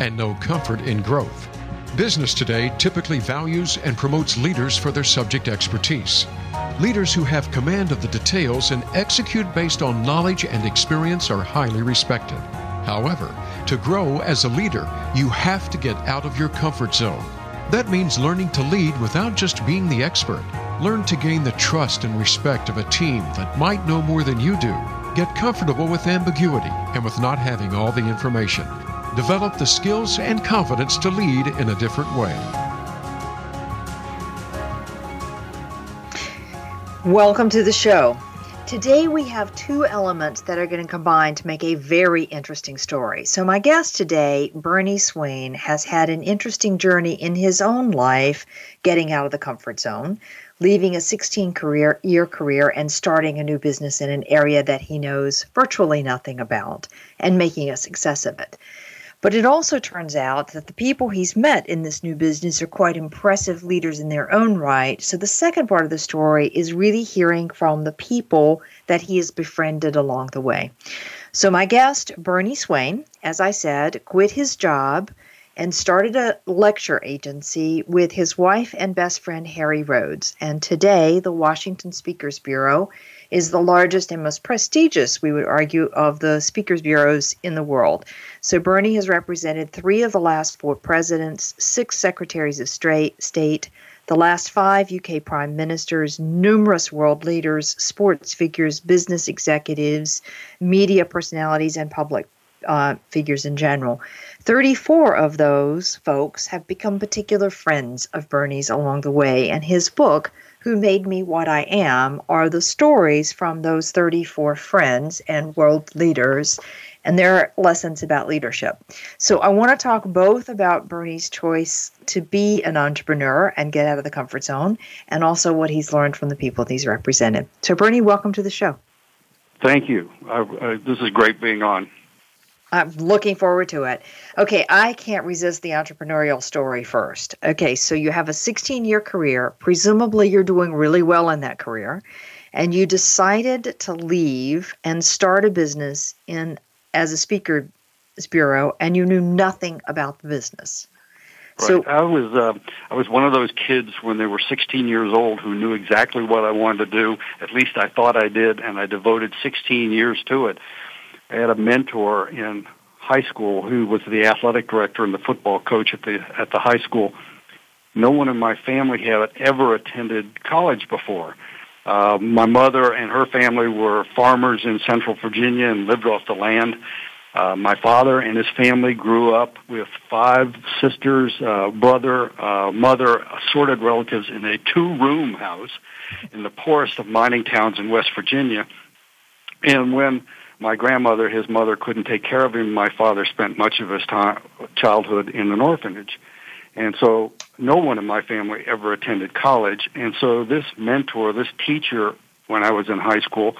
and no comfort in growth. Business today typically values and promotes leaders for their subject expertise. Leaders who have command of the details and execute based on knowledge and experience are highly respected. However, to grow as a leader, you have to get out of your comfort zone. That means learning to lead without just being the expert. Learn to gain the trust and respect of a team that might know more than you do Get comfortable with ambiguity and with not having all the information. Develop the skills and confidence to lead in a different way. Welcome to the show. Today we have two elements that are going to combine to make a very interesting story. So, my guest today, Bernie Swain, has had an interesting journey in his own life getting out of the comfort zone leaving a 16 career year career and starting a new business in an area that he knows virtually nothing about and making a success of it. But it also turns out that the people he's met in this new business are quite impressive leaders in their own right. So the second part of the story is really hearing from the people that he has befriended along the way. So my guest, Bernie Swain, as I said, quit his job and started a lecture agency with his wife and best friend Harry Rhodes. And today, the Washington Speakers Bureau is the largest and most prestigious, we would argue, of the speakers bureaus in the world. So Bernie has represented three of the last four presidents, six secretaries of state, the last five UK prime ministers, numerous world leaders, sports figures, business executives, media personalities, and public uh, figures in general. 34 of those folks have become particular friends of Bernie's along the way, and his book, Who Made Me What I Am, are the stories from those 34 friends and world leaders and their lessons about leadership. So I want to talk both about Bernie's choice to be an entrepreneur and get out of the comfort zone, and also what he's learned from the people he's represented. So, Bernie, welcome to the show. Thank you. I, I, this is great being on. I'm looking forward to it. Okay, I can't resist the entrepreneurial story first. Okay, so you have a 16 year career. Presumably, you're doing really well in that career. And you decided to leave and start a business in as a speaker bureau, and you knew nothing about the business. Right. So I was uh, I was one of those kids when they were 16 years old who knew exactly what I wanted to do. At least I thought I did, and I devoted 16 years to it. I had a mentor in high school who was the athletic director and the football coach at the at the high school. No one in my family had ever attended college before. Uh, my mother and her family were farmers in central Virginia and lived off the land. Uh, my father and his family grew up with five sisters, uh, brother, uh, mother, assorted relatives in a two-room house in the poorest of mining towns in West Virginia. And when my grandmother, his mother, couldn't take care of him. My father spent much of his time, childhood in an orphanage. And so no one in my family ever attended college. And so this mentor, this teacher, when I was in high school,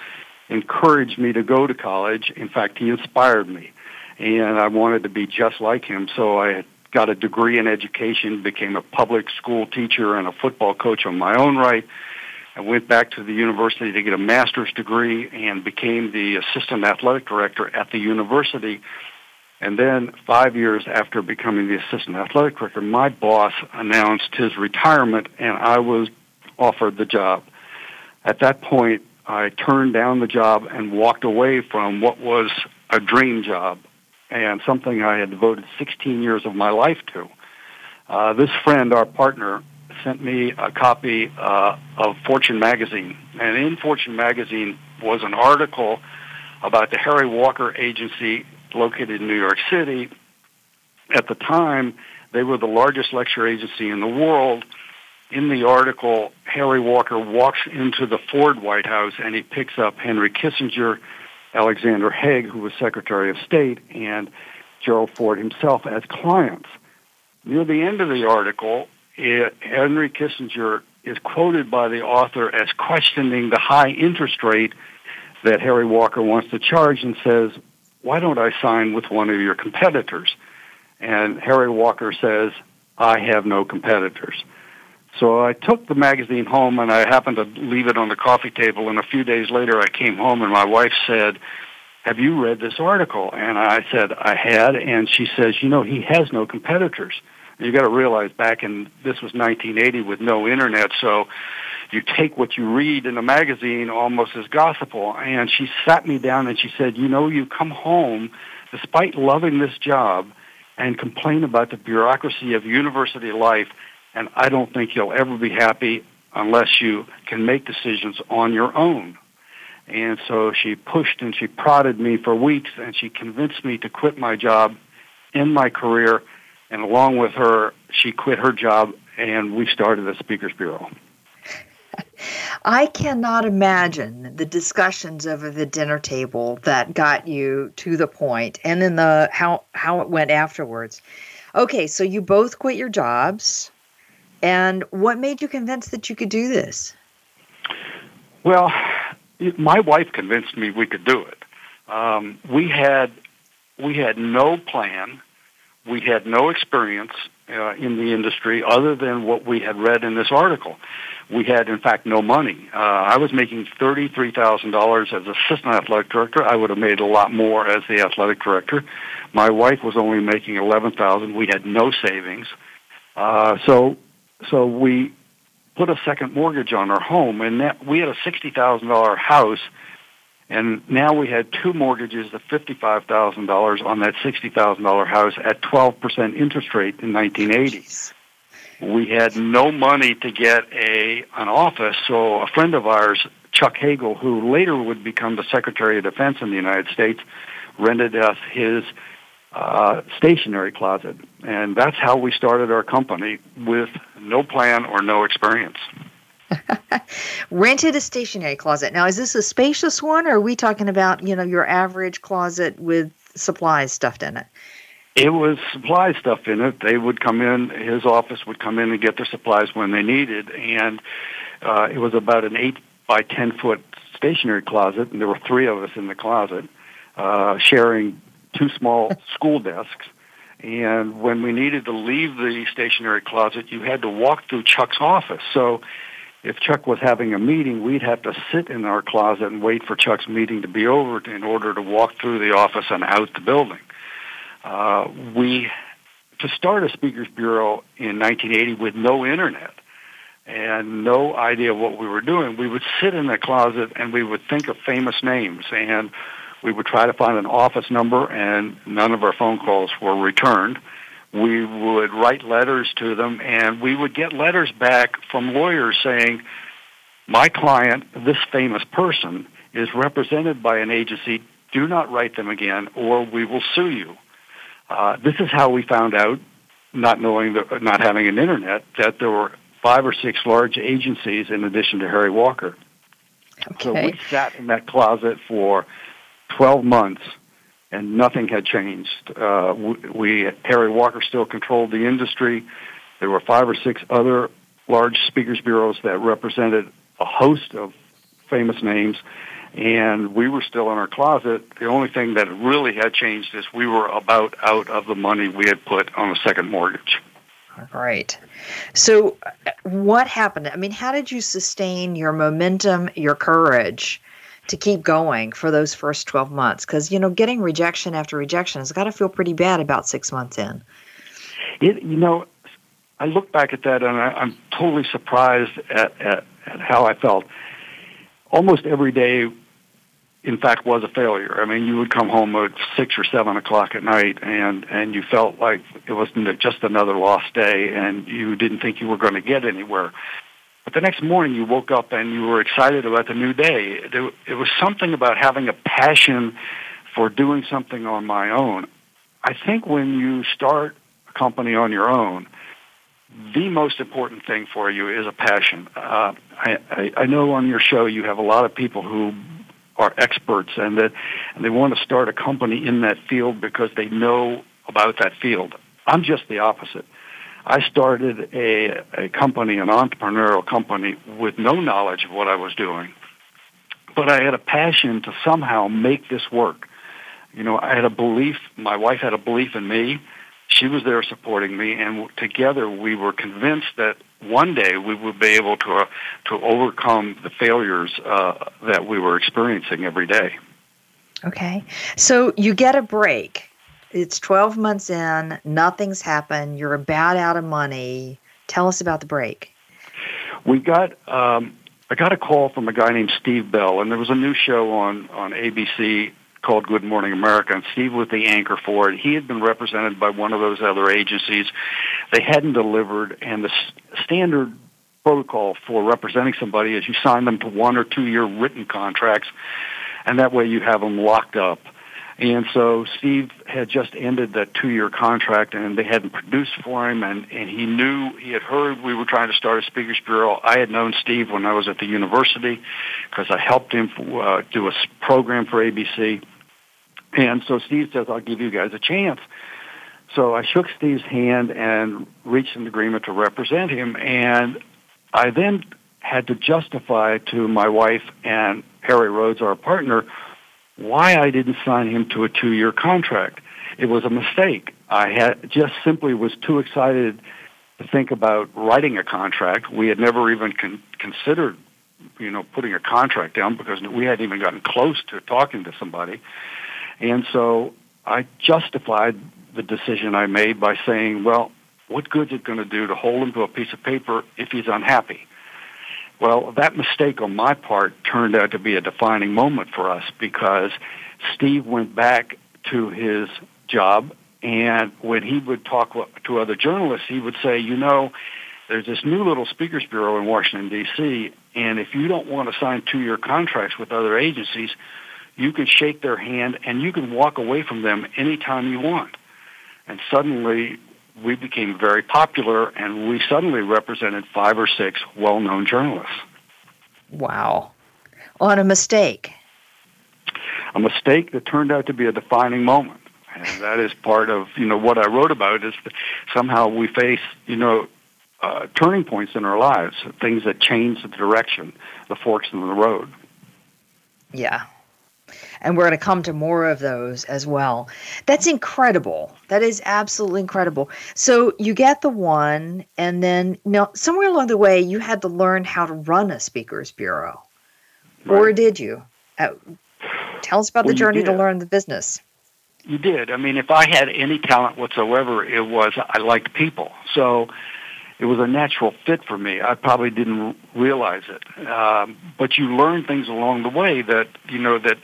encouraged me to go to college. In fact, he inspired me. And I wanted to be just like him. So I got a degree in education, became a public school teacher and a football coach on my own right I went back to the university to get a master's degree and became the assistant athletic director at the university. And then five years after becoming the assistant athletic director, my boss announced his retirement and I was offered the job. At that point, I turned down the job and walked away from what was a dream job and something I had devoted 16 years of my life to. Uh, this friend, our partner, sent me a copy uh, of Fortune magazine, and in Fortune magazine was an article about the Harry Walker Agency located in New York City. At the time, they were the largest lecture agency in the world, in the article, Harry Walker walks into the Ford White House and he picks up Henry Kissinger, Alexander Haig, who was Secretary of State, and Gerald Ford himself as clients. Near the end of the article, it, Henry Kissinger is quoted by the author as questioning the high interest rate that Harry Walker wants to charge and says, Why don't I sign with one of your competitors? And Harry Walker says, I have no competitors. So I took the magazine home and I happened to leave it on the coffee table. And a few days later, I came home and my wife said, Have you read this article? And I said, I had. And she says, You know, he has no competitors. You got to realize back in this was 1980 with no internet, so you take what you read in a magazine almost as gospel. And she sat me down and she said, "You know, you come home despite loving this job and complain about the bureaucracy of university life, and I don't think you'll ever be happy unless you can make decisions on your own." And so she pushed and she prodded me for weeks, and she convinced me to quit my job in my career and along with her, she quit her job and we started the Speakers Bureau. I cannot imagine the discussions over the dinner table that got you to the point and then the how how it went afterwards. Okay, so you both quit your jobs and what made you convinced that you could do this? Well, my wife convinced me we could do it. Um, we had we had no plan we had no experience uh, in the industry other than what we had read in this article. We had, in fact, no money. Uh, I was making thirty-three thousand dollars as assistant athletic director. I would have made a lot more as the athletic director. My wife was only making eleven thousand. We had no savings, uh, so so we put a second mortgage on our home, and that, we had a sixty thousand dollar house and now we had two mortgages of $55,000 on that $60,000 house at 12% interest rate in 1980. We had no money to get a an office, so a friend of ours, Chuck Hagel, who later would become the Secretary of Defense in the United States, rented us his uh, stationery closet. And that's how we started our company with no plan or no experience. Rented a stationery closet. Now, is this a spacious one, or are we talking about you know your average closet with supplies stuffed in it? It was supply stuff in it. They would come in. His office would come in and get their supplies when they needed, and uh, it was about an eight by ten foot stationery closet, and there were three of us in the closet, uh, sharing two small school desks. And when we needed to leave the stationery closet, you had to walk through Chuck's office. So if Chuck was having a meeting, we'd have to sit in our closet and wait for Chuck's meeting to be over in order to walk through the office and out the building. Uh, we, to start a speakers bureau in 1980 with no internet and no idea what we were doing, we would sit in the closet and we would think of famous names and we would try to find an office number and none of our phone calls were returned we would write letters to them, and we would get letters back from lawyers saying, my client, this famous person, is represented by an agency. Do not write them again, or we will sue you. Uh, this is how we found out, not knowing, the, not having an internet, that there were five or six large agencies in addition to Harry Walker. Okay. So we sat in that closet for 12 months and nothing had changed. Uh, we, Harry Walker still controlled the industry. There were five or six other large speakers bureaus that represented a host of famous names, and we were still in our closet. The only thing that really had changed is we were about out of the money we had put on the second mortgage. Right. So, uh, what happened? I mean, how did you sustain your momentum, your courage? To keep going for those first 12 months because you know getting rejection after rejection has got to feel pretty bad about six months in. It, you know i look back at that and I, am totally surprised at, at, at how i felt. Almost every day in fact was a failure. I mean you would come home at six or seven o'clock at night and and you felt like it was just another lost day and you didn't think you were going to get anywhere but the next morning you woke up and you were excited about the new day. It was something about having a passion for doing something on my own. I think when you start a company on your own, the most important thing for you is a passion. Uh, I, I, I know on your show you have a lot of people who are experts and that and they want to start a company in that field because they know about that field. I'm just the opposite. I started a, a company, an entrepreneurial company, with no knowledge of what I was doing. But I had a passion to somehow make this work. You know, I had a belief, my wife had a belief in me. She was there supporting me, and together we were convinced that one day we would be able to uh, to overcome the failures uh, that we were experiencing every day. Okay, so you get a break. It's twelve months in, nothing's happened. You're about out of money. Tell us about the break. We got. Um, I got a call from a guy named Steve Bell, and there was a new show on on ABC called Good Morning America, and Steve was the anchor for it. He had been represented by one of those other agencies. They hadn't delivered, and the standard protocol for representing somebody is you sign them to one or two year written contracts, and that way you have them locked up. And so Steve had just ended that two year contract and they hadn't produced for him and, and he knew, he had heard we were trying to start a speakers bureau. I had known Steve when I was at the university because I helped him uh, do a program for ABC. And so Steve says, I'll give you guys a chance. So I shook Steve's hand and reached an agreement to represent him. And I then had to justify to my wife and Harry Rhodes, our partner, why I didn't sign him to a two-year contract. It was a mistake. I had just simply was too excited to think about writing a contract. We had never even con- considered, you know, putting a contract down because we hadn't even gotten close to talking to somebody. And so I justified the decision I made by saying, well, what good's it going to do to hold him to a piece of paper if he's unhappy? Well, that mistake on my part turned out to be a defining moment for us because Steve went back to his job and when he would talk to other journalists, he would say, you know, there's this new little speakers bureau in Washington D.C. and if you don't want to sign two-year contracts with other agencies, you can shake their hand and you can walk away from them anytime you want. And suddenly we became very popular and we suddenly represented five or six well-known journalists. Wow. On a mistake. A mistake that turned out to be a defining moment. And that is part of, you know, what I wrote about is that somehow we face, you know, uh, turning points in our lives, things that change the direction, the forks in the road. Yeah, and we're going to come to more of those as well. That's incredible. That is absolutely incredible. So you get the one, and then know, somewhere along the way, you had to learn how to run a speakers bureau, right. or did you? Uh, tell us about well, the journey to learn the business. You did. I mean, if I had any talent whatsoever, it was I liked people. So it was a natural fit for me. I probably didn't realize it, um, but you learn things along the way that you know that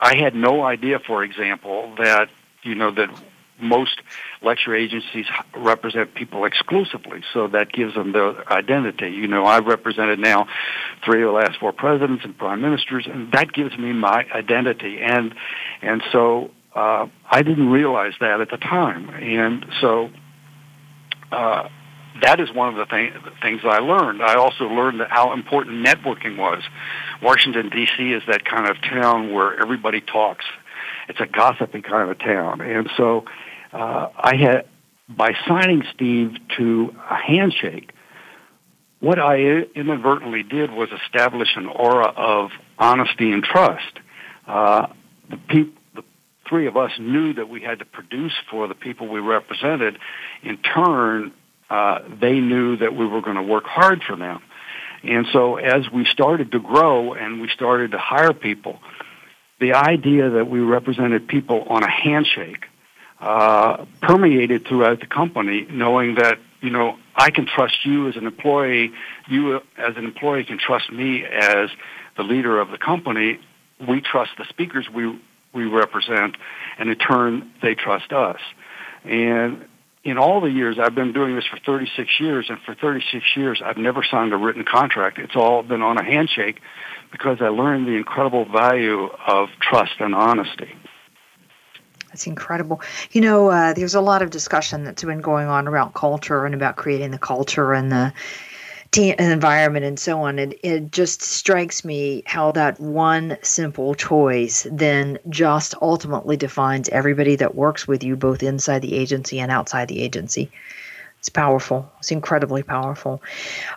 I had no idea, for example, that you know that most lecture agencies represent people exclusively, so that gives them their identity. You know, I've represented now three of the last four presidents and prime ministers, and that gives me my identity. And and so uh, I didn't realize that at the time, and so. Uh, that is one of the, th- the things I learned. I also learned that how important networking was. Washington D.C. is that kind of town where everybody talks. It's a gossipy kind of town, and so uh, I had by signing Steve to a handshake. What I inadvertently did was establish an aura of honesty and trust. Uh, the the three of us knew that we had to produce for the people we represented. In turn, uh, they knew that we were going to work hard for them. And so as we started to grow and we started to hire people, the idea that we represented people on a handshake uh, permeated throughout the company, knowing that, you know, I can trust you as an employee, you as an employee can trust me as the leader of the company. We trust the speakers we, we represent, and in turn, they trust us. And in all the years I've been doing this for 36 years, and for 36 years I've never signed a written contract. It's all been on a handshake because I learned the incredible value of trust and honesty. That's incredible. You know, uh, there's a lot of discussion that's been going on around culture and about creating the culture and the team environment and so on. It, it just strikes me how that one simple choice then just ultimately defines everybody that works with you, both inside the agency and outside the agency. It's powerful. It's incredibly powerful.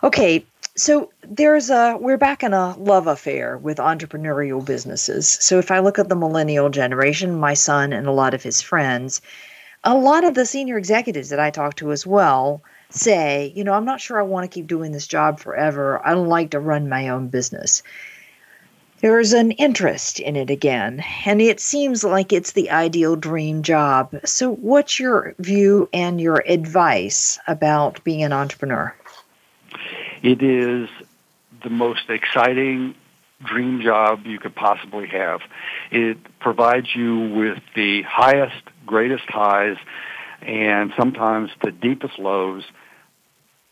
Okay, so there's a we're back in a love affair with entrepreneurial businesses. So if I look at the millennial generation, my son and a lot of his friends, a lot of the senior executives that I talk to as well say, you know, I'm not sure I want to keep doing this job forever. I don't like to run my own business. There's an interest in it again, and it seems like it's the ideal dream job. So, what's your view and your advice about being an entrepreneur? It is the most exciting dream job you could possibly have. It provides you with the highest, greatest highs and sometimes the deepest lows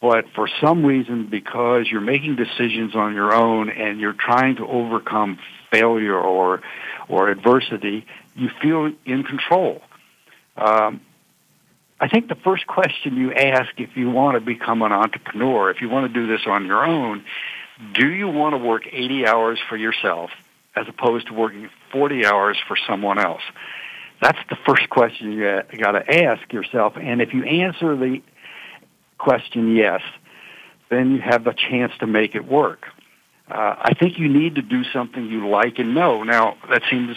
but for some reason, because you're making decisions on your own and you're trying to overcome failure or or adversity, you feel in control. Um, I think the first question you ask if you want to become an entrepreneur, if you want to do this on your own, do you want to work 80 hours for yourself as opposed to working 40 hours for someone else? That's the first question you got to ask yourself. And if you answer the question yes, then you have a chance to make it work. Uh, I think you need to do something you like and know. Now, that seems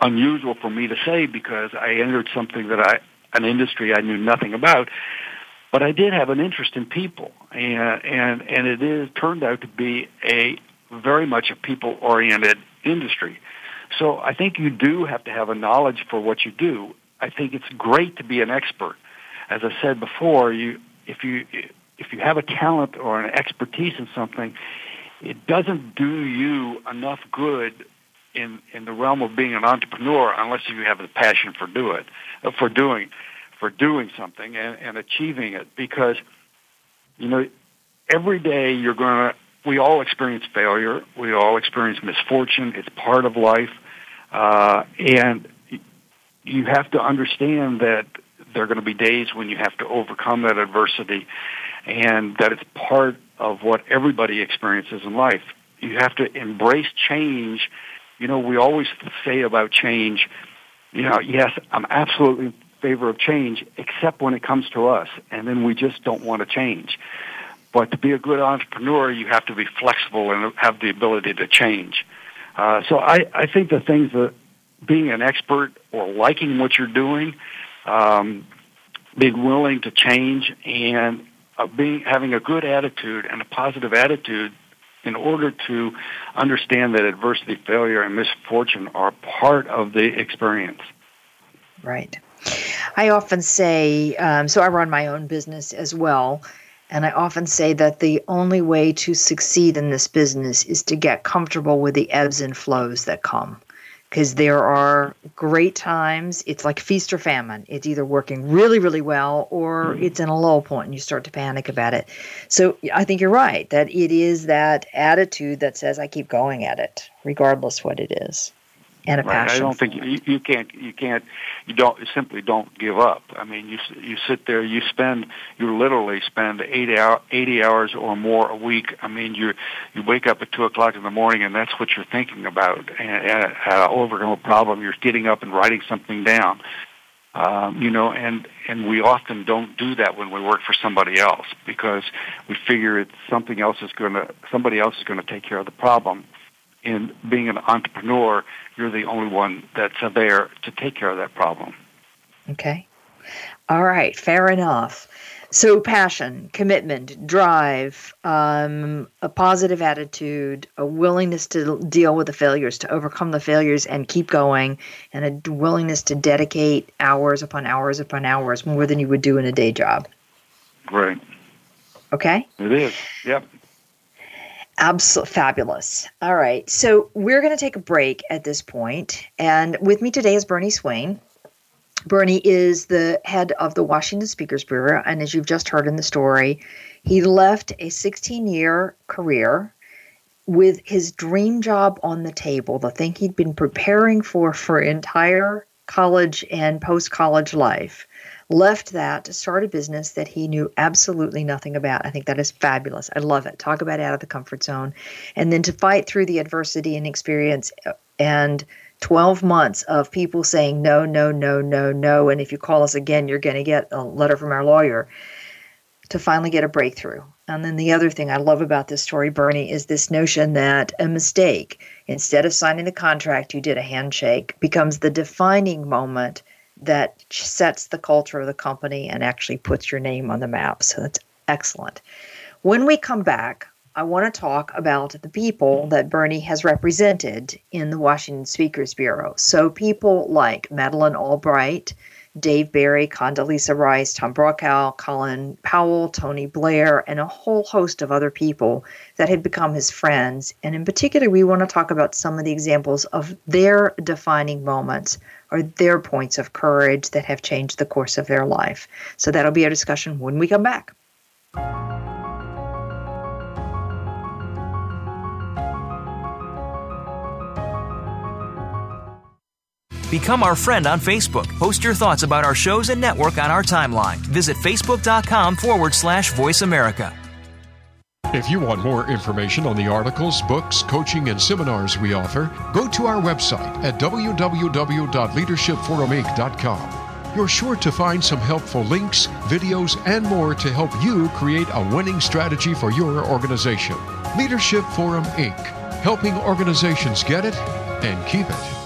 unusual for me to say because I entered something that I, an industry I knew nothing about, but I did have an interest in people, and and and it is turned out to be a very much a people-oriented industry. So I think you do have to have a knowledge for what you do. I think it's great to be an expert. As I said before, you if you if you have a talent or an expertise in something, it doesn't do you enough good in in the realm of being an entrepreneur unless you have the passion for do it uh, for doing for doing something and, and achieving it. Because you know every day you're going to we all experience failure. We all experience misfortune. It's part of life. Uh, and you have to understand that there are going to be days when you have to overcome that adversity and that it's part of what everybody experiences in life. You have to embrace change. You know, we always say about change, you know, yes, I'm absolutely in favor of change, except when it comes to us, and then we just don't want to change. But to be a good entrepreneur, you have to be flexible and have the ability to change. Uh, so I, I think the things that being an expert or liking what you're doing um, being willing to change and uh, being having a good attitude and a positive attitude in order to understand that adversity, failure, and misfortune are part of the experience. Right. I often say, um, so I run my own business as well. And I often say that the only way to succeed in this business is to get comfortable with the ebbs and flows that come because there are great times. It's like feast or famine. It's either working really, really well or mm. it's in a low point and you start to panic about it. So I think you're right that it is that attitude that says, I keep going at it, regardless what it is and a right. passion. I don't think you, you can't you can't you don't you simply don't give up. I mean, you you sit there, you spend you literally spend eight hour, eighty hours or more a week. I mean, you you wake up at two o'clock in the morning, and that's what you're thinking about. And, and uh, overcome a problem, you're getting up and writing something down. Um, you know, and and we often don't do that when we work for somebody else because we figure it's something else is going to somebody else is going to take care of the problem in being an entrepreneur, you're the only one that's there to take care of that problem. Okay. All right. Fair enough. So, passion, commitment, drive, um, a positive attitude, a willingness to deal with the failures, to overcome the failures and keep going, and a willingness to dedicate hours upon hours upon hours more than you would do in a day job. Right. Okay? It is. Yep. Absolutely fabulous. All right. So we're going to take a break at this point. And with me today is Bernie Swain. Bernie is the head of the Washington Speakers Bureau. And as you've just heard in the story, he left a 16 year career with his dream job on the table, the thing he'd been preparing for for entire college and post college life, left that to start a business that he knew absolutely nothing about. I think that is fabulous. I love it. Talk about out of the comfort zone. And then to fight through the adversity and experience uh, and 12 months of people saying no, no, no, no, no. And if you call us again, you're going to get a letter from our lawyer to finally get a breakthrough. And then the other thing I love about this story, Bernie, is this notion that a mistake, instead of signing the contract, you did a handshake, becomes the defining moment that sets the culture of the company and actually puts your name on the map. So that's excellent. When we come back, I want to talk about the people that Bernie has represented in the Washington Speakers Bureau. So people like Madeleine Albright, Dave Barry, Condoleezza Rice, Tom Brokaw, Colin Powell, Tony Blair, and a whole host of other people that had become his friends. And in particular, we want to talk about some of the examples of their defining moments or their points of courage that have changed the course of their life. So that'll be our discussion when we come back. Become our friend on Facebook. Post your thoughts about our shows and network on our timeline. Visit facebook.com forward slash voice America. If you want more information on the articles, books, coaching, and seminars we offer, go to our website at www.leadershipforuminc.com. You're sure to find some helpful links, videos, and more to help you create a winning strategy for your organization. Leadership Forum Inc., helping organizations get it and keep it.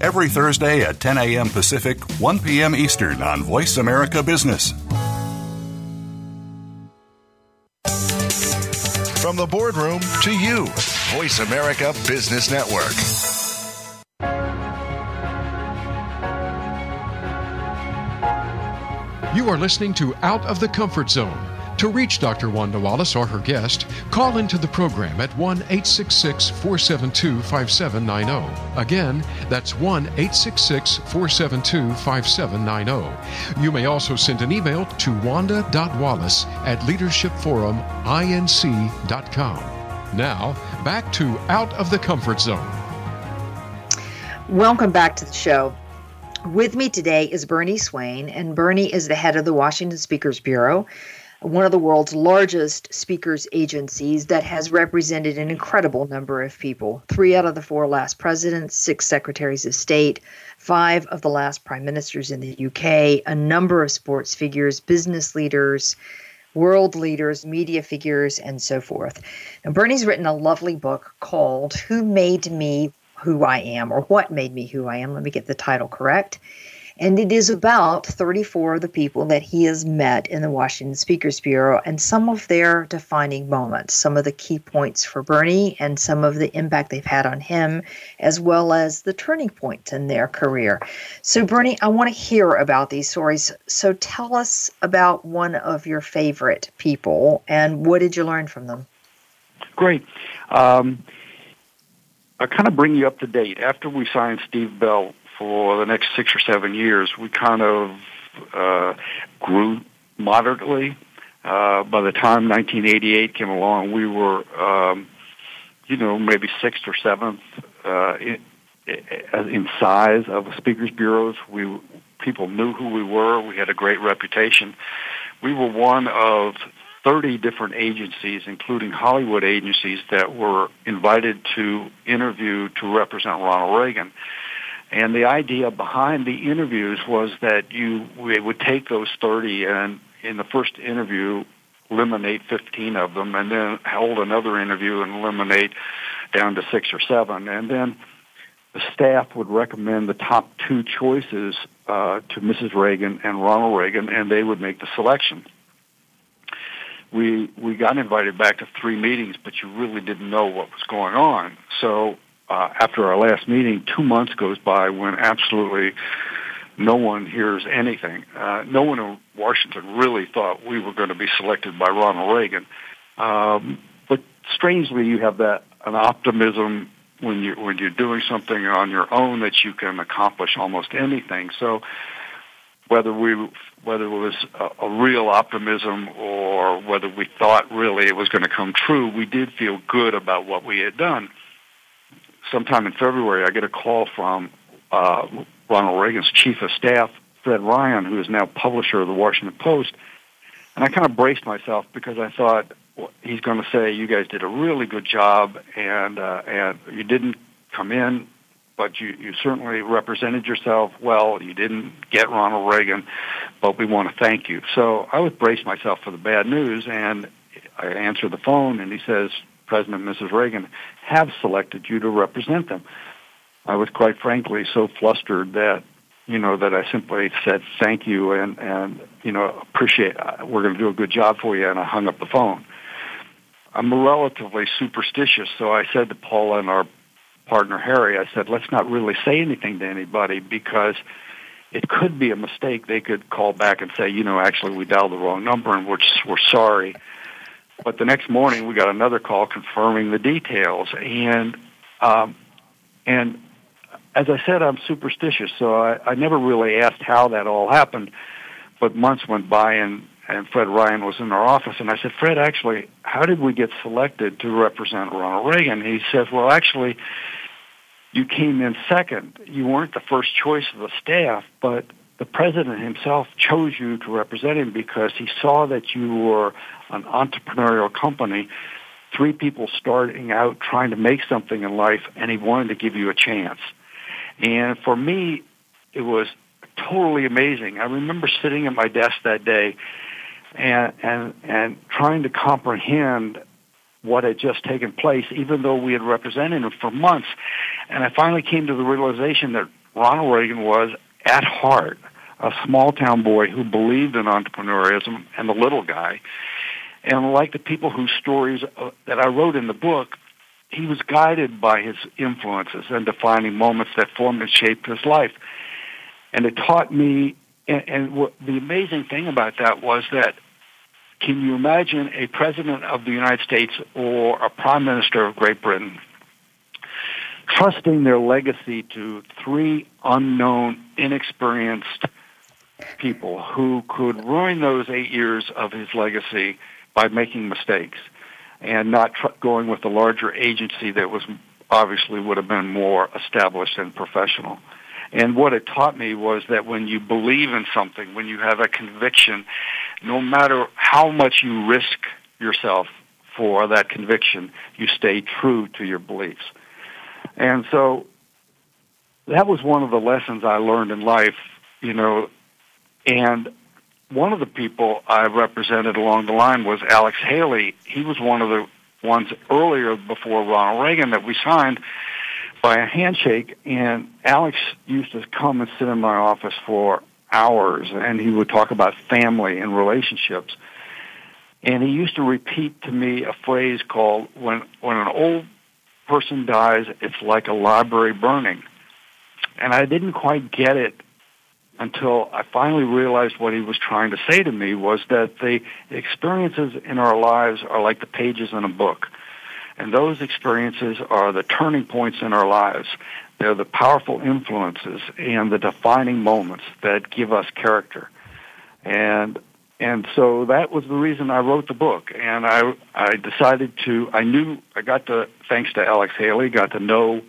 every Thursday at 10 a.m. Pacific, 1 p.m. Eastern on Voice America Business. From the boardroom to you, Voice America Business Network. You are listening to Out of the Comfort Zone to reach Dr. Wanda Wallace or her guest, call into the program at 1 866 472 5790. Again, that's 1 866 472 5790. You may also send an email to wanda.wallace at leadershipforuminc.com. Now, back to Out of the Comfort Zone. Welcome back to the show. With me today is Bernie Swain, and Bernie is the head of the Washington Speakers Bureau one of the world's largest speakers agencies that has represented an incredible number of people. Three out of the four last presidents, six secretaries of state, five of the last prime ministers in the UK, a number of sports figures, business leaders, world leaders, media figures, and so forth. Now, Bernie's written a lovely book called Who Made Me Who I Am, or What Made Me Who I Am. Let me get the title correct. And it is about 34 of the people that he has met in the Washington Speakers Bureau and some of their defining moments, some of the key points for Bernie and some of the impact they've had on him, as well as the turning points in their career. So, Bernie, I want to hear about these stories. So, tell us about one of your favorite people and what did you learn from them? Great. Um, I'll kind of bring you up to date. After we signed Steve Bell for the next six or seven years, we kind of uh, grew moderately. Uh, by the time 1988 came along, we were, um, you know, maybe sixth or seventh uh, in, in size of speakers bureaus. We people knew who we were. We had a great reputation. We were one of 30 different agencies, including Hollywood agencies, that were invited to interview to represent Ronald Reagan. And the idea behind the interviews was that you we would take those 30 and in the first interview eliminate 15 of them and then hold another interview and eliminate down to 6 or 7 and then the staff would recommend the top two choices uh, to Mrs. Reagan and Ronald Reagan and they would make the selection. We we got invited back to three meetings but you really didn't know what was going on. So uh, after our last meeting, two months goes by when absolutely no one hears anything. Uh, no one in Washington really thought we were going to be selected by Ronald Reagan. Um, but strangely, you have that an optimism when you when you're doing something on your own that you can accomplish almost anything. So whether we whether it was a, a real optimism or whether we thought really it was going to come true, we did feel good about what we had done. Sometime in February, I get a call from uh, Ronald Reagan's chief of staff, Fred Ryan, who is now publisher of the Washington Post, and I kind of braced myself because I thought well, he's going to say you guys did a really good job and uh, and you didn't come in but you, you certainly represented yourself well. You didn't get Ronald Reagan, but we want to thank you. So I would brace myself for the bad news, and I answer the phone, and he says, President and Mrs. Reagan have selected you to represent them. I was quite frankly so flustered that you know that I simply said thank you and and you know appreciate we're going to do a good job for you and I hung up the phone. I'm relatively superstitious, so I said to Paula and our partner Harry, I said, let's not really say anything to anybody because it could be a mistake. They could call back and say, you know, actually we dialed the wrong number and we're, we're sorry. But the next morning we got another call confirming the details. And, um, and as I said, I'm superstitious, so I, I never really asked how that all happened. But months went by and and Fred Ryan was in our office, and I said, Fred, actually, how did we get selected to represent Ronald Reagan? He says, well, actually, you came in second. You weren't the first choice of the staff, but the president himself chose you to represent him because he saw that you were an entrepreneurial company, three people starting out trying to make something in life, and he wanted to give you a chance. And for me, it was totally amazing. I remember sitting at my desk that day and and and trying to comprehend what had just taken place, even though we had represented him for months. And I finally came to the realization that Ronald Reagan was, at heart, a small town boy who believed in entrepreneurship and the little guy. And like the people whose stories uh, that I wrote in the book, he was guided by his influences and defining moments that formed and shaped his life. And it taught me, and, and what, the amazing thing about that was that can you imagine a president of the United States or a prime minister of Great Britain trusting their legacy to three unknown, inexperienced people who could ruin those eight years of his legacy by making mistakes and not tr- going with the larger agency that was obviously would have been more established and professional. And what it taught me was that when you believe in something, when you have a conviction, no matter how much you risk yourself for that conviction, you stay true to your beliefs. And so that was one of the lessons I learned in life, you know, and one of the people I represented along the line was Alex Haley. He was one of the ones earlier before Ronald Reagan that we signed by a handshake, and Alex used to come and sit in my office for hours, and he would talk about family and relationships. And he used to repeat to me a phrase called "When when an old person dies, it's like a library burning." And I didn't quite get it until I finally realized what he was trying to say to me was that the experiences in our lives are like the pages in a book. And those experiences are the turning points in our lives. They're the powerful influences and the defining moments that give us character. And and so that was the reason I wrote the book. And I I decided to I knew I got to thanks to Alex Haley, got to know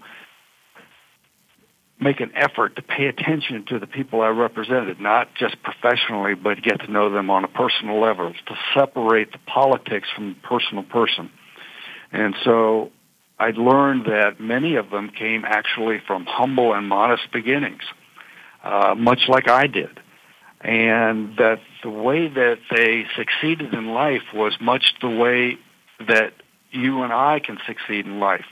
make an effort to pay attention to the people I represented, not just professionally, but get to know them on a personal level, to separate the politics from the personal person. And so I learned that many of them came actually from humble and modest beginnings, uh, much like I did. And that the way that they succeeded in life was much the way that you and I can succeed in life.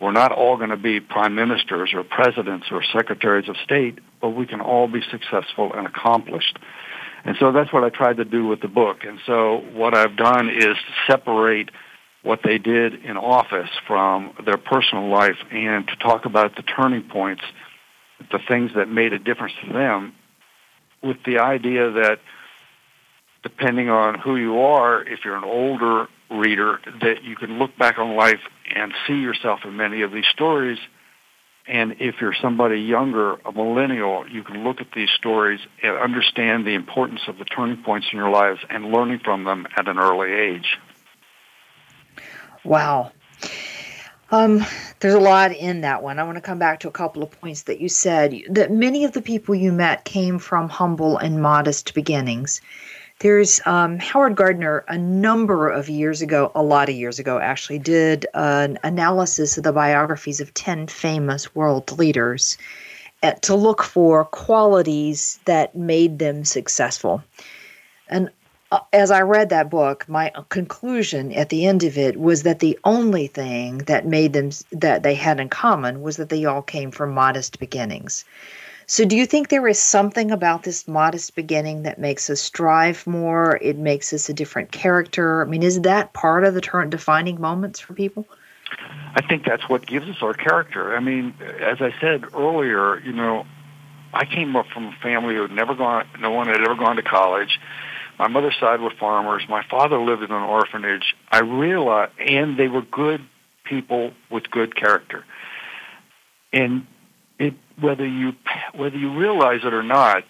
We're not all going to be prime ministers or presidents or secretaries of state, but we can all be successful and accomplished. And so that's what I tried to do with the book. And so what I've done is separate what they did in office from their personal life and to talk about the turning points, the things that made a difference to them, with the idea that depending on who you are, if you're an older reader, that you can look back on life and see yourself in many of these stories. And if you're somebody younger, a millennial, you can look at these stories and understand the importance of the turning points in your lives and learning from them at an early age. Wow. Um, there's a lot in that one. I want to come back to a couple of points that you said that many of the people you met came from humble and modest beginnings. There's um, Howard Gardner, a number of years ago, a lot of years ago actually, did an analysis of the biographies of 10 famous world leaders at, uh, to look for qualities that made them successful. And uh, as I read that book, my conclusion at the end of it was that the only thing that made them that they had in common was that they all came from modest beginnings. So, do you think there is something about this modest beginning that makes us strive more? It makes us a different character. I mean, is that part of the turn defining moments for people? I think that's what gives us our character. I mean, as I said earlier, you know, I came up from a family who had never gone, no one had ever gone to college my mother's side were farmers. My father lived in an orphanage. I realized, and they were good people with good character. And it, whether you whether you realize it or not,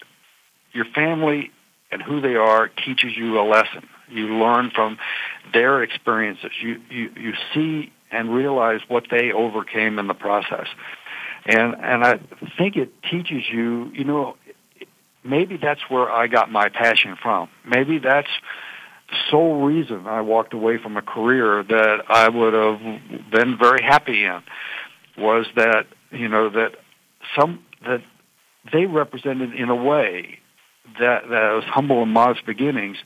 your family and who they are teaches you a lesson. You learn from their experiences. You you you see and realize what they overcame in the process. And and I think it teaches you, you know, maybe that's where I got my passion from. Maybe that's the sole reason I walked away from a career that I would have been very happy in was that, you know, that some, that they represented in a way that, that was humble and modest beginnings,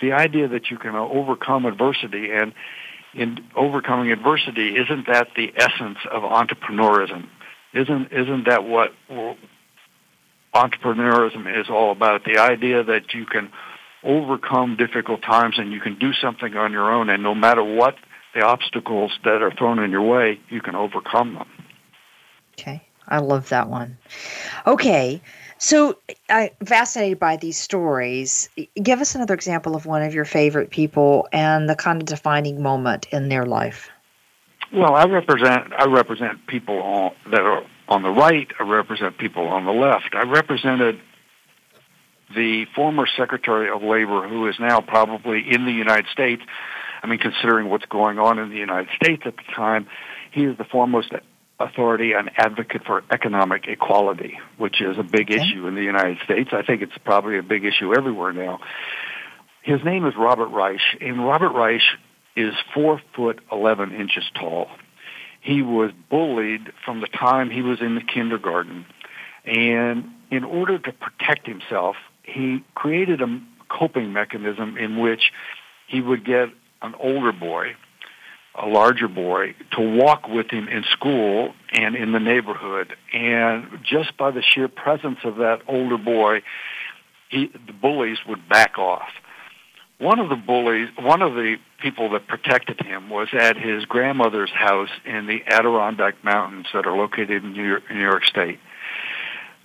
the idea that you can overcome adversity and in overcoming adversity, isn't that the essence of entrepreneurism? Isn't isn't that what entrepreneurism is all about. The idea that you can overcome difficult times and you can do something on your own, and no matter what the obstacles that are thrown in your way, you can overcome them. Okay, I love that one. Okay, so I'm fascinated by these stories. Give us another example of one of your favorite people and the kind of defining moment in their life. Well, I represent I represent people that are on the right, I represent people on the left. I represented the former Secretary of Labor, who is now probably in the United States. I mean, considering what's going on in the United States at the time, he is the foremost authority and advocate for economic equality, which is a big okay. issue in the United States. I think it's probably a big issue everywhere now. His name is Robert Reich, and Robert Reich is four foot eleven inches tall he was bullied from the time he was in the kindergarten. And in order to protect himself, he created a coping mechanism in which he would get an older boy, a larger boy, to walk with him in school and in the neighborhood. And just by the sheer presence of that older boy, he, the bullies would back off. One of the bullies, one of the people that protected him was at his grandmother's house in the Adirondack Mountains that are located in New York, New York State.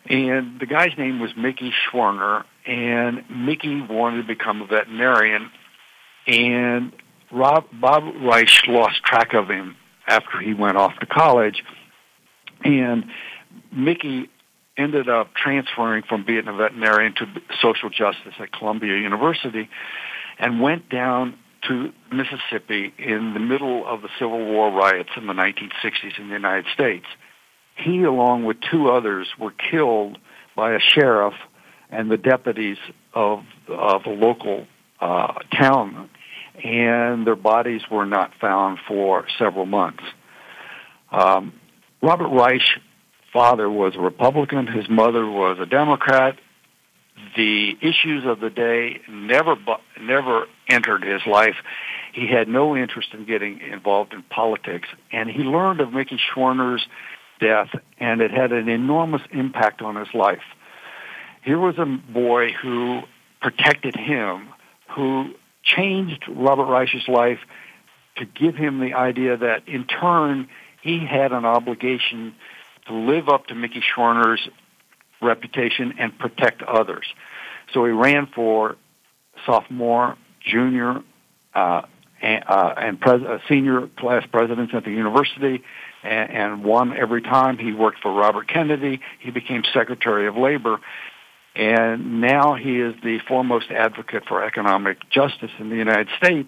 And the guy's name was Mickey Schwerner, and Mickey wanted to become a veterinarian, and Rob, Bob Reich lost track of him after he went off to college, and Mickey ended up transferring from being a veterinarian to social justice at Columbia University and went down to Mississippi in the middle of the Civil War riots in the 1960s in the United States. He, along with two others, were killed by a sheriff and the deputies of of a local uh, town, and their bodies were not found for several months. Um, Robert Reich's father was a Republican. His mother was a Democrat the issues of the day never never entered his life. He had no interest in getting involved in politics, and he learned of Mickey Schwerner's death, and it had an enormous impact on his life. Here was a boy who protected him, who changed Robert Reich's life to give him the idea that in turn he had an obligation to live up to Mickey Schwerner's reputation and protect others. So he ran for sophomore, junior, uh, and, uh, and pres- uh, senior class presidents at the university, and, and won every time. He worked for Robert Kennedy. He became Secretary of Labor, and now he is the foremost advocate for economic justice in the United States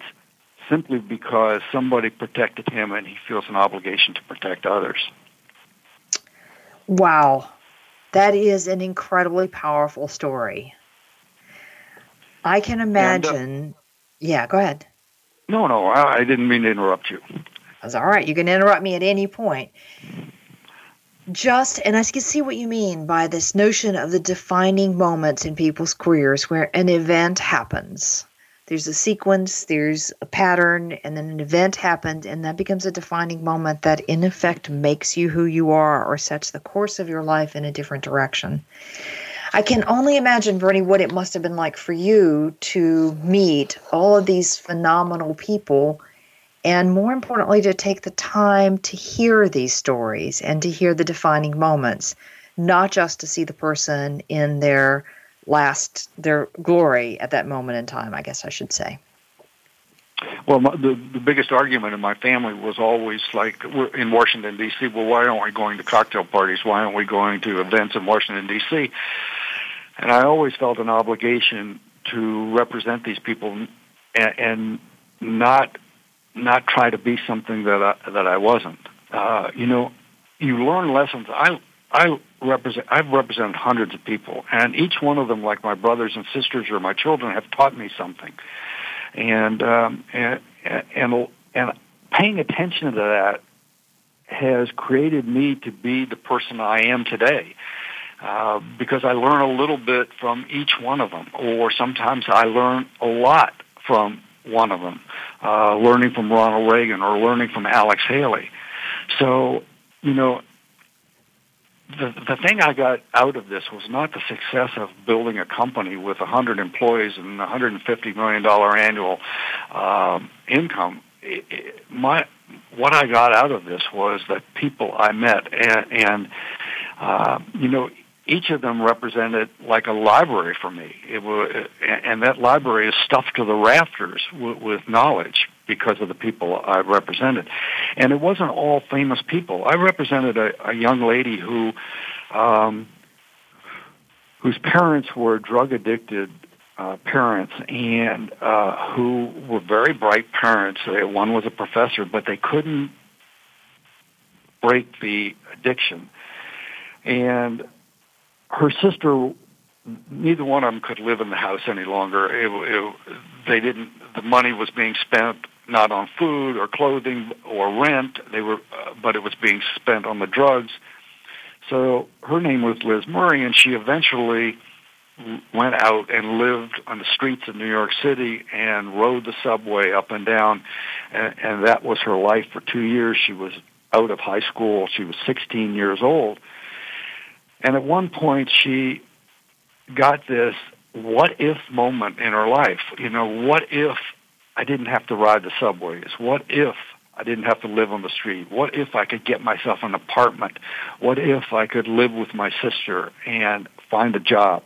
simply because somebody protected him and he feels an obligation to protect others. Wow. That is an incredibly powerful story. I can imagine. And, uh, yeah, go ahead. No, no, I, I didn't mean to interrupt you. That's all right. You can interrupt me at any point. Just, and I can see what you mean by this notion of the defining moments in people's careers where an event happens. There's a sequence, there's a pattern, and then an event happens, and that becomes a defining moment that, in effect, makes you who you are or sets the course of your life in a different direction. I can only imagine, Bernie, what it must have been like for you to meet all of these phenomenal people and more importantly, to take the time to hear these stories and to hear the defining moments, not just to see the person in their last, their glory at that moment in time, I guess I should say. Well, my, the the biggest argument in my family was always like we're in Washington D.C. Well, why aren't we going to cocktail parties? Why aren't we going to events in Washington D.C.? And I always felt an obligation to represent these people and, and not not try to be something that I, that I wasn't. Uh, you know, you learn lessons. I I represent I've represented hundreds of people, and each one of them, like my brothers and sisters or my children, have taught me something. And um, and and and paying attention to that has created me to be the person I am today. Uh, because I learn a little bit from each one of them, or sometimes I learn a lot from one of them uh, learning from Ronald Reagan or learning from Alex Haley. So, you know, the the thing I got out of this was not the success of building a company with 100 employees and 150 million dollar annual um, income. It, it, my what I got out of this was that people I met and, and uh, you know each of them represented like a library for me. It was, and that library is stuffed to the rafters with, with knowledge because of the people I represented. And it wasn't all famous people. I represented a, a young lady who, um, whose parents were drug addicted uh, parents and uh, who were very bright parents. One was a professor, but they couldn't break the addiction. And her sister neither one of them could live in the house any longer. It, it, they didn't. The money was being spent not on food or clothing or rent. They were, uh, but it was being spent on the drugs. So her name was Liz Murray, and she eventually went out and lived on the streets of New York City and rode the subway up and down, and, and that was her life for two years. She was out of high school. She was 16 years old and at one point, she got this what if moment in her life. You know, what if I didn't have to ride the subways? What if I didn't have to live on the street? What if I could get myself an apartment? What if I could live with my sister and find a job?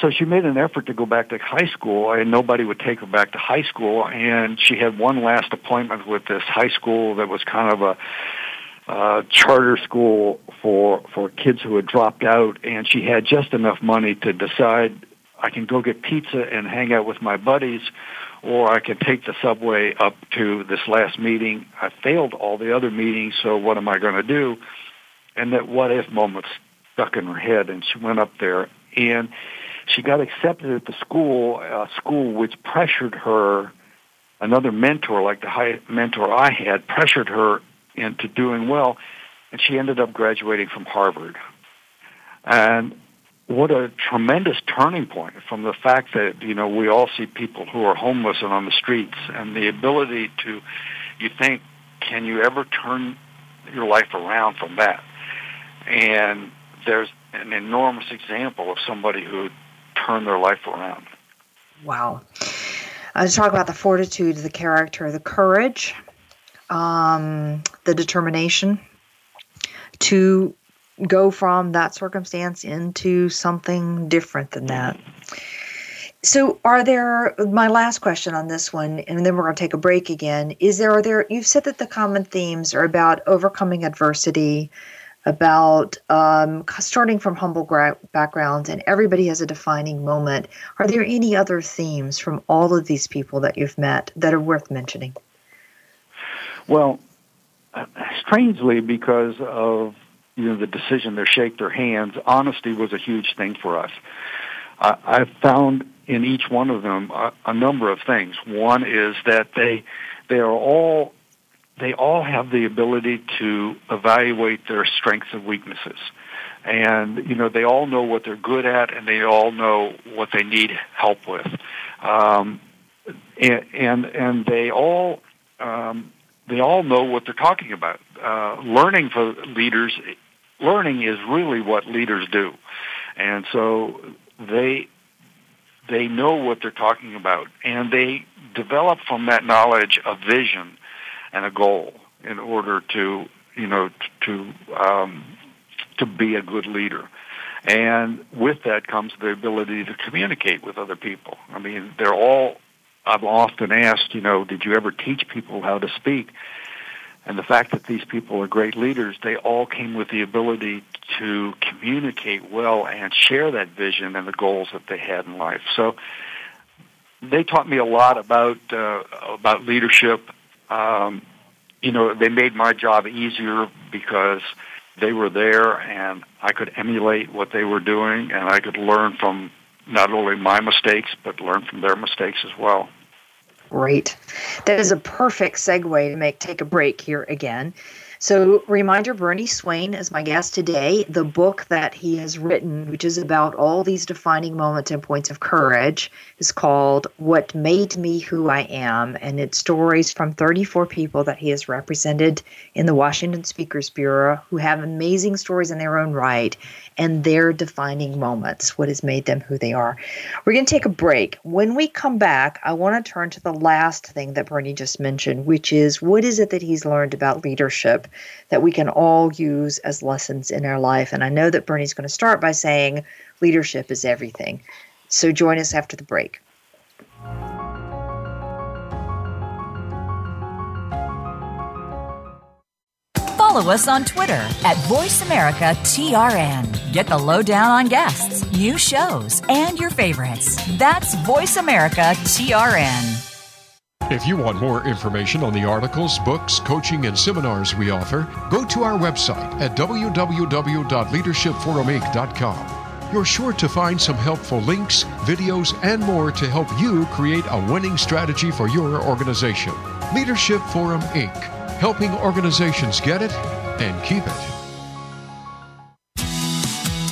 So she made an effort to go back to high school, and nobody would take her back to high school. And she had one last appointment with this high school that was kind of a uh, charter school for for kids who had dropped out, and she had just enough money to decide I can go get pizza and hang out with my buddies, or I can take the subway up to this last meeting. I failed all the other meetings, so what am I going to do? And that what if moment stuck in her head, and she went up there and she got accepted at the school, a school which pressured her. Another mentor, like the high mentor I had, pressured her into doing well, and she ended up graduating from Harvard. And what a tremendous turning point from the fact that you know we all see people who are homeless and on the streets, and the ability to, you think, can you ever turn your life around from that? And there's an enormous example of somebody who turned their life around. Wow. Uh, I was talking about the fortitude, the character, the courage, um, the determination to go from that circumstance into something different than that. So, are there, my last question on this one, and then we're going to take a break again. Is there, are there, you've said that the common themes are about overcoming adversity, about um, starting from humble gra- backgrounds, and everybody has a defining moment. Are there any other themes from all of these people that you've met that are worth mentioning? Well, strangely, because of you know the decision to shake their hands, honesty was a huge thing for us. I, I found in each one of them a, a number of things. One is that they they are all they all have the ability to evaluate their strengths and weaknesses. And, you know, they all know what they're good at and they all know what they need help with. Um, and, and, and they all, um, they all know what they're talking about. Uh, learning for leaders, learning is really what leaders do. And so they, they know what they're talking about and they develop from that knowledge a vision and a goal in order to you know to um, to be a good leader. And with that comes the ability to communicate with other people. I mean, they're all. I've often asked, you know, did you ever teach people how to speak? And the fact that these people are great leaders, they all came with the ability to communicate well and share that vision and the goals that they had in life. So they taught me a lot about uh, about leadership um, you know, they made my job easier because they were there and I could emulate what they were doing and I could learn from not only my mistakes but learn from their mistakes as well. Great. That is a perfect segue to make take a break here again. So, reminder Bernie Swain is my guest today. The book that he has written, which is about all these defining moments and points of courage, is called What Made Me Who I Am. And it's stories from 34 people that he has represented in the Washington Speakers Bureau who have amazing stories in their own right and their defining moments, what has made them who they are. We're going to take a break. When we come back, I want to turn to the last thing that Bernie just mentioned, which is what is it that he's learned about leadership that we can all use as lessons in our life. And I know that Bernie's going to start by saying leadership is everything. So join us after the break. Follow us on Twitter at VoiceAmericaTRN. Get the lowdown on guests, new shows, and your favorites. That's VoiceAmericaTRN. If you want more information on the articles, books, coaching, and seminars we offer, go to our website at www.leadershipforuminc.com. You're sure to find some helpful links, videos, and more to help you create a winning strategy for your organization. Leadership Forum Inc., helping organizations get it and keep it.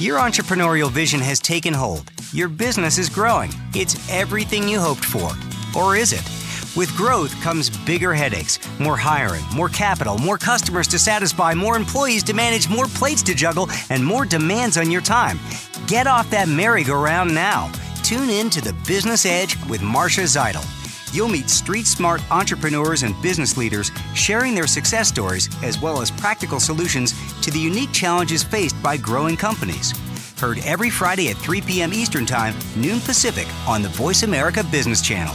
Your entrepreneurial vision has taken hold. Your business is growing. It's everything you hoped for. Or is it? With growth comes bigger headaches, more hiring, more capital, more customers to satisfy, more employees to manage, more plates to juggle, and more demands on your time. Get off that merry-go-round now. Tune in to the Business Edge with Marcia Zidle. You'll meet street smart entrepreneurs and business leaders sharing their success stories as well as practical solutions to the unique challenges faced by growing companies. Heard every Friday at 3 p.m. Eastern Time, noon Pacific on the Voice America Business Channel.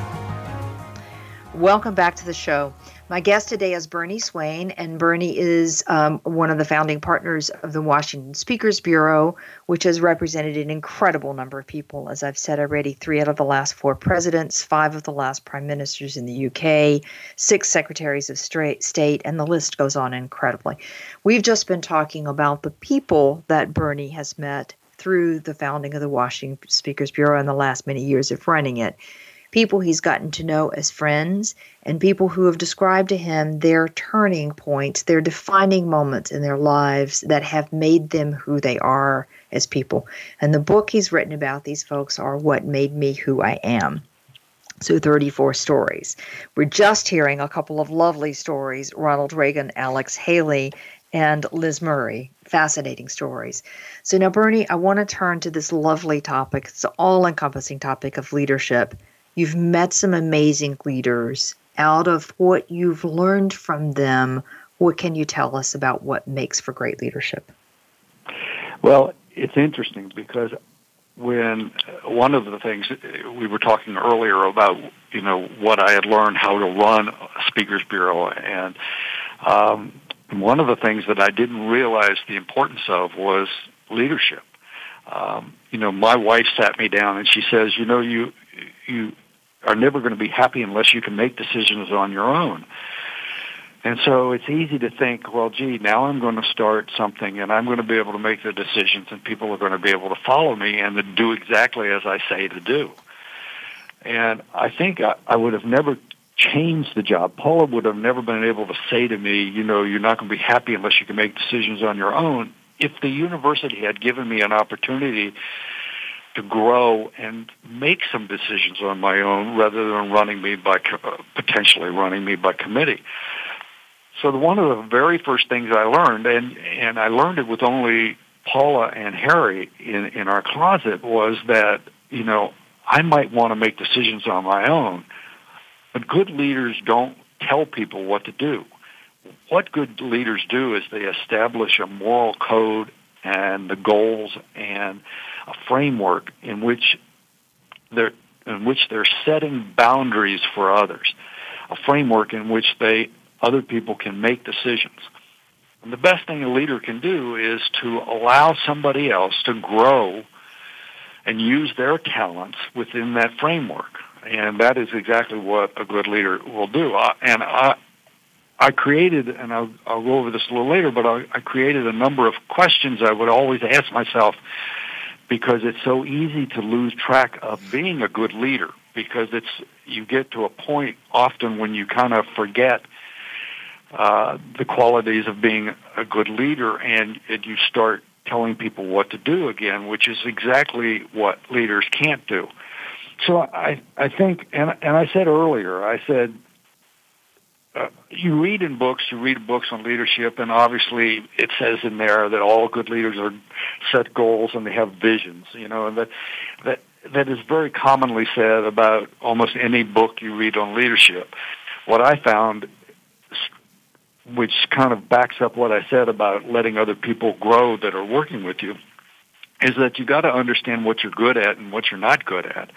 Welcome back to the show. My guest today is Bernie Swain, and Bernie is um, one of the founding partners of the Washington Speakers Bureau, which has represented an incredible number of people. As I've said already, three out of the last four presidents, five of the last prime ministers in the UK, six secretaries of state, and the list goes on incredibly. We've just been talking about the people that Bernie has met through the founding of the Washington Speakers Bureau and the last many years of running it people he's gotten to know as friends, and people who have described to him their turning points, their defining moments in their lives that have made them who they are as people. And the book he's written about these folks are What Made Me Who I Am. So 34 stories. We're just hearing a couple of lovely stories Ronald Reagan, Alex Haley, and Liz Murray. Fascinating stories. So now, Bernie, I want to turn to this lovely topic. It's an all encompassing topic of leadership. You've met some amazing leaders. Out of what you've learned from them, what can you tell us about what makes for great leadership? Well, it's interesting because when one of the things we were talking earlier about, you know, what I had learned how to run a speakers bureau, and um, one of the things that I didn't realize the importance of was leadership. Um, you know, my wife sat me down and she says, you know, you you are never going to be happy unless you can make decisions on your own. And so it's easy to think, well, gee, now I'm going to start something and I'm going to be able to make the decisions and people are going to be able to follow me and to do exactly as I say to do. And I think I, I would have never changed the job. Paula would have never been able to say to me, you know, you're not going to be happy unless you can make decisions on your own. If the university had given me an opportunity to grow and make some decisions on my own rather than running me by uh, potentially running me by committee. So one of the very first things I learned, and and I learned it with only Paula and Harry in in our closet, was that you know I might want to make decisions on my own, but good leaders don't tell people what to do. What good leaders do is they establish a moral code and the goals and a framework in which they're in which they're setting boundaries for others, a framework in which they other people can make decisions. And the best thing a leader can do is to allow somebody else to grow and use their talents within that framework. And that is exactly what a good leader will do. Uh, and I, I created, and I'll, I'll go over this a little later, but I, I created a number of questions I would always ask myself because it's so easy to lose track of being a good leader because it's you get to a point often when you kind of forget uh, the qualities of being a good leader, and, and you start telling people what to do again, which is exactly what leaders can't do. So I, I think, and, and I said earlier, I said, you read in books, you read books on leadership, and obviously it says in there that all good leaders are set goals and they have visions, you know, and that that that is very commonly said about almost any book you read on leadership. What I found which kind of backs up what I said about letting other people grow that are working with you, is that you got to understand what you're good at and what you're not good at,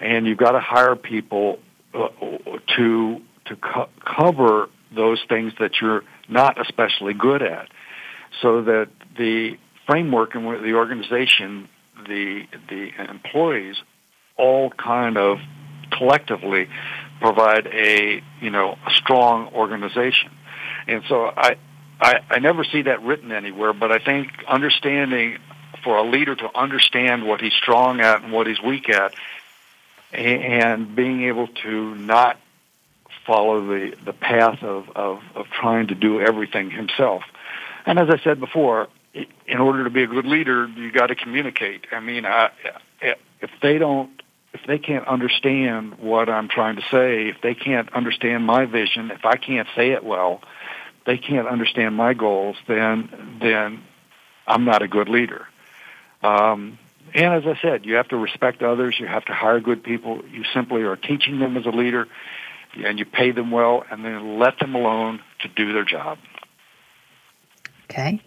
and you've got to hire people uh, to to co- cover those things that you're not especially good at, so that the framework and the organization, the the employees, all kind of collectively provide a you know a strong organization. And so I, I, I never see that written anywhere, but I think understanding for a leader to understand what he's strong at and what he's weak at, and being able to not follow the, the path of, of, of trying to do everything himself. And as I said before, in order to be a good leader, you got to communicate. I mean, I, if they don't, if they can't understand what I'm trying to say, if they can't understand my vision, if I can't say it well, they can't understand my goals, then then I'm not a good leader. Um, and as I said, you have to respect others. You have to hire good people. You simply are teaching them as a leader, and you pay them well, and then let them alone to do their job. Okay.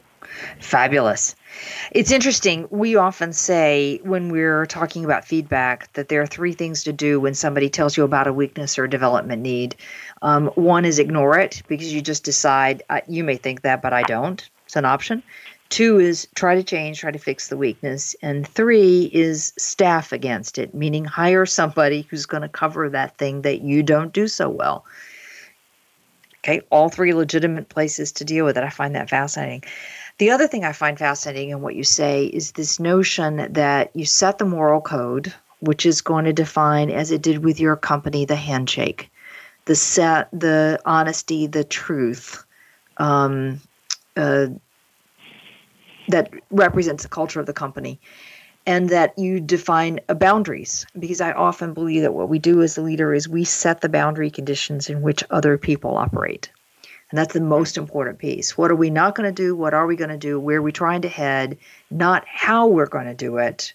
Fabulous. It's interesting. We often say when we're talking about feedback that there are three things to do when somebody tells you about a weakness or a development need. Um, one is ignore it because you just decide, uh, you may think that, but I don't. It's an option. Two is try to change, try to fix the weakness. And three is staff against it, meaning hire somebody who's going to cover that thing that you don't do so well. Okay, all three legitimate places to deal with it. I find that fascinating. The other thing I find fascinating in what you say is this notion that you set the moral code which is going to define, as it did with your company, the handshake, the set, the honesty, the truth, um, uh, that represents the culture of the company and that you define boundaries. Because i often believe that what we do as a leader is we set the boundary conditions in which other people operate. And that's the most important piece. What are we not going to do? What are we going to do? Where are we trying to head? Not how we're going to do it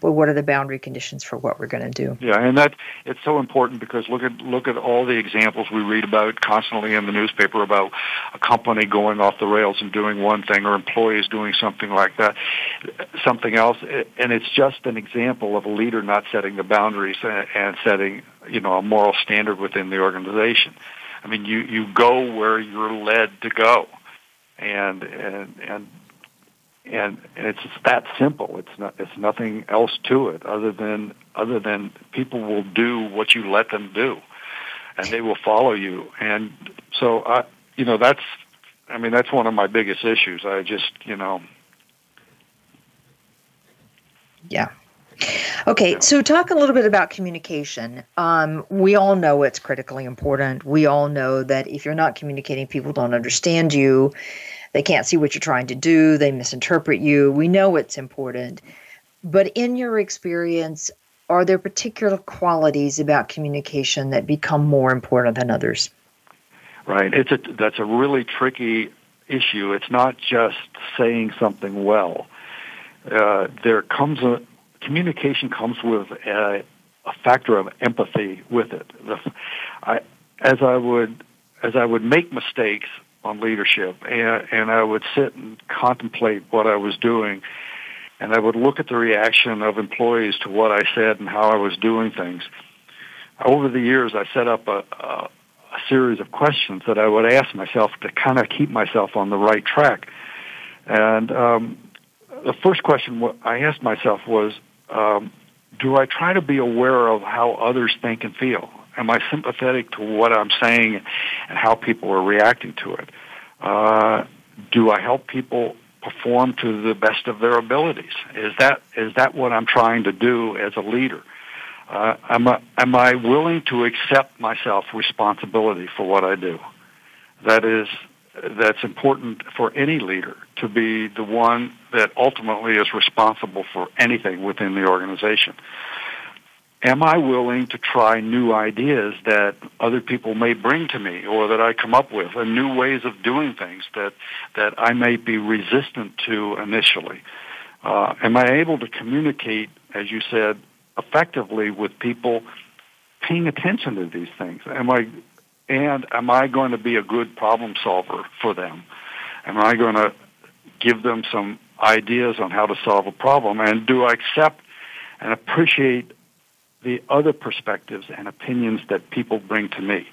but what are the boundary conditions for what we're going to do? Yeah, and that it's so important because look at look at all the examples we read about constantly in the newspaper about a company going off the rails and doing one thing or employees doing something like that, something else, and it's just an example of a leader not setting the boundaries and setting you know a moral standard within the organization. I mean, you you go where you're led to go, and and and and, and it's that simple. It's not. It's nothing else to it other than other than people will do what you let them do, and they will follow you. And so I, you know, that's. I mean, that's one of my biggest issues. I just, you know. Yeah. Okay, so talk a little bit about communication. Um, we all know it's critically important. We all know that if you're not communicating, people don't understand you. They can't see what you're trying to do, they misinterpret you. We know it's important. But in your experience, are there particular qualities about communication that become more important than others? Right. It's a that's a really tricky issue. It's not just saying something well. Uh, there comes a communication comes with a, a factor of empathy with it. The, I, as I would as I would make mistakes, on leadership, and, and I would sit and contemplate what I was doing, and I would look at the reaction of employees to what I said and how I was doing things. Over the years, I set up a, a, a series of questions that I would ask myself to kind of keep myself on the right track. And um, the first question I asked myself was, um, do I try to be aware of how others think and feel? Am I sympathetic to what I'm saying and how people are reacting to it? Uh, do I help people perform to the best of their abilities? Is that is that what I'm trying to do as a leader? Uh, am I am I willing to accept myself responsibility for what I do? That is that's important for any leader to be the one that ultimately is responsible for anything within the organization am I willing to try new ideas that other people may bring to me or that I come up with and new ways of doing things that, that I may be resistant to initially? Uh, am I able to communicate, as you said, effectively with people paying attention to these things? Am I, and am I going to be a good problem solver for them? Am I going to give them some ideas on how to solve a problem? And do I accept and appreciate the other perspectives and opinions that people bring to me.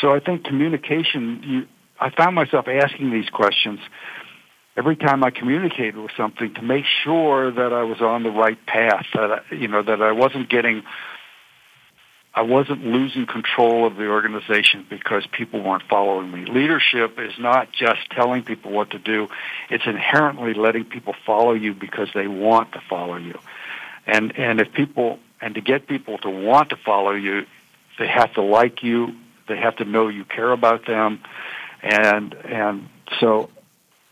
So I think communication, you, I found myself asking these questions every time I communicated with something to make sure that I was on the right path, that I, you know, that I wasn't getting, I wasn't losing control of the organization because people weren't following me. Leadership is not just telling people what to do; it's inherently letting people follow you because they want to follow you. And and if people and to get people to want to follow you, they have to like you. They have to know you care about them, and and so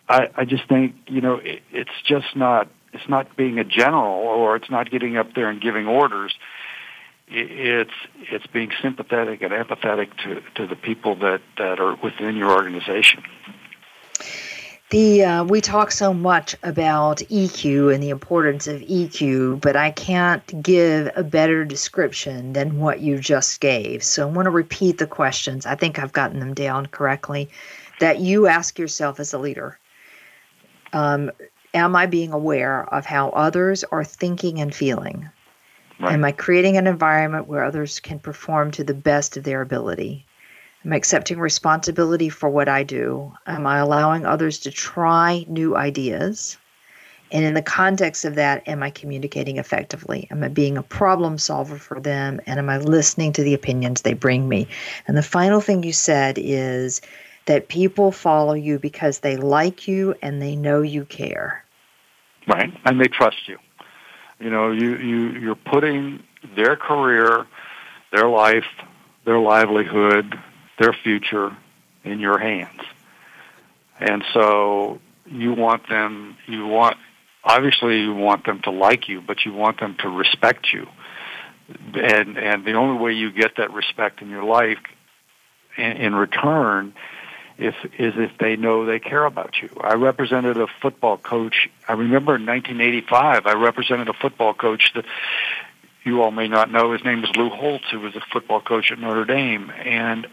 I, I just think you know it, it's just not it's not being a general or it's not getting up there and giving orders. It's it's being sympathetic and empathetic to, to the people that, that are within your organization. The uh, we talk so much about EQ and the importance of EQ, but I can't give a better description than what you just gave. So I want to repeat the questions. I think I've gotten them down correctly. That you ask yourself as a leader. Um, am I being aware of how others are thinking and feeling? Right. Am I creating an environment where others can perform to the best of their ability? Am accepting responsibility for what I do? Am I allowing others to try new ideas? And in the context of that, am I communicating effectively? Am I being a problem solver for them? And am I listening to the opinions they bring me? And the final thing you said is that people follow you because they like you and they know you care. Right. And they trust you. You know, you, you, you're putting their career, their life, their livelihood, their future in your hands. And so you want them, you want, obviously you want them to like you, but you want them to respect you. And, and the only way you get that respect in your life in, in return if, is if they know they care about you. I represented a football coach. I remember in 1985, I represented a football coach that you all may not know. His name was Lou Holtz, who was a football coach at Notre Dame. And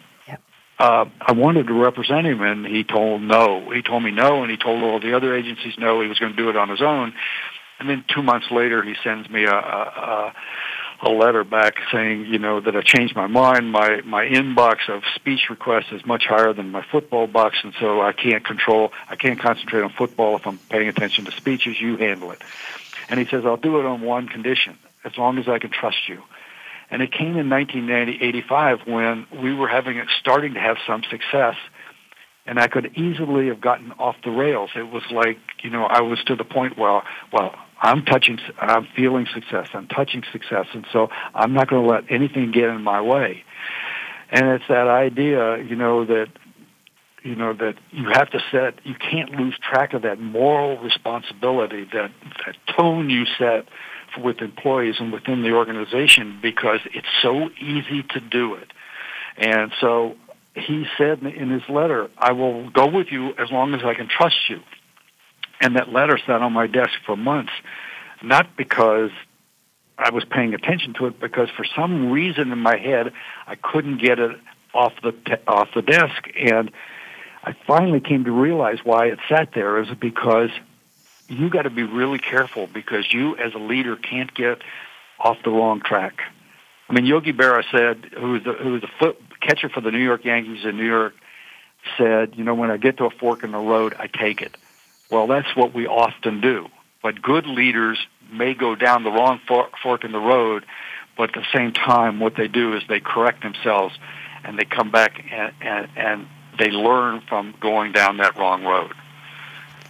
uh, I wanted to represent him, and he told no. He told me no, and he told all the other agencies no. He was going to do it on his own. And then two months later, he sends me a, a, a letter back saying, you know, that I changed my mind. My my inbox of speech requests is much higher than my football box, and so I can't control. I can't concentrate on football if I'm paying attention to speeches. You handle it. And he says, I'll do it on one condition, as long as I can trust you. And it came in 1985 when we were having starting to have some success, and I could easily have gotten off the rails. It was like you know I was to the point where well I'm touching, I'm feeling success, I'm touching success, and so I'm not going to let anything get in my way. And it's that idea, you know, that you know that you have to set you can't lose track of that moral responsibility that that tone you set with employees and within the organization because it's so easy to do it. And so he said in his letter, I will go with you as long as I can trust you. And that letter sat on my desk for months, not because I was paying attention to it, because for some reason in my head I couldn't get it off the off the desk, and I finally came to realize why it sat there is because you got to be really careful because you, as a leader, can't get off the wrong track. I mean, Yogi Berra said, who was the, who was the foot catcher for the New York Yankees in New York, said, you know, when I get to a fork in the road, I take it. Well, that's what we often do. But good leaders may go down the wrong fork in the road, but at the same time, what they do is they correct themselves and they come back and, and, and they learn from going down that wrong road.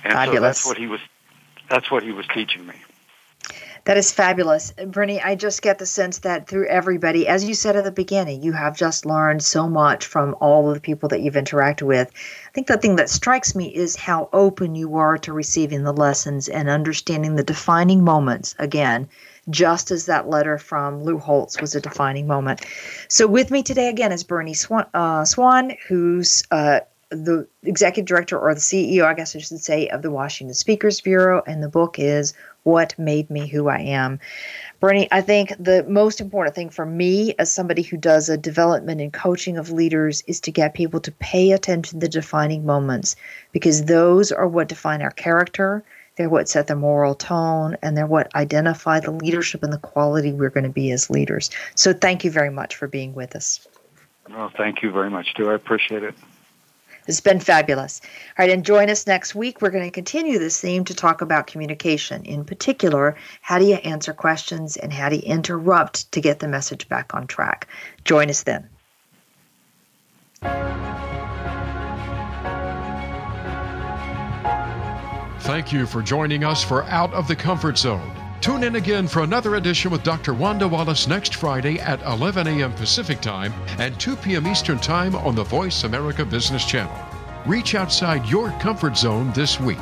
And Fabulous. so that's what he was that's what he was teaching me. That is fabulous. Bernie, I just get the sense that through everybody, as you said at the beginning, you have just learned so much from all of the people that you've interacted with. I think the thing that strikes me is how open you are to receiving the lessons and understanding the defining moments, again, just as that letter from Lou Holtz was a defining moment. So, with me today again is Bernie Swan, uh, Swan who's uh, the executive director or the CEO, I guess I should say, of the Washington Speakers Bureau, and the book is What Made Me Who I Am. Bernie, I think the most important thing for me as somebody who does a development and coaching of leaders is to get people to pay attention to the defining moments because those are what define our character. They're what set the moral tone and they're what identify the leadership and the quality we're going to be as leaders. So thank you very much for being with us. Well, thank you very much, too. I appreciate it. It's been fabulous. All right, and join us next week. We're going to continue this theme to talk about communication. In particular, how do you answer questions and how do you interrupt to get the message back on track? Join us then. Thank you for joining us for Out of the Comfort Zone. Tune in again for another edition with Dr. Wanda Wallace next Friday at 11 a.m. Pacific Time and 2 p.m. Eastern Time on the Voice America Business Channel. Reach outside your comfort zone this week.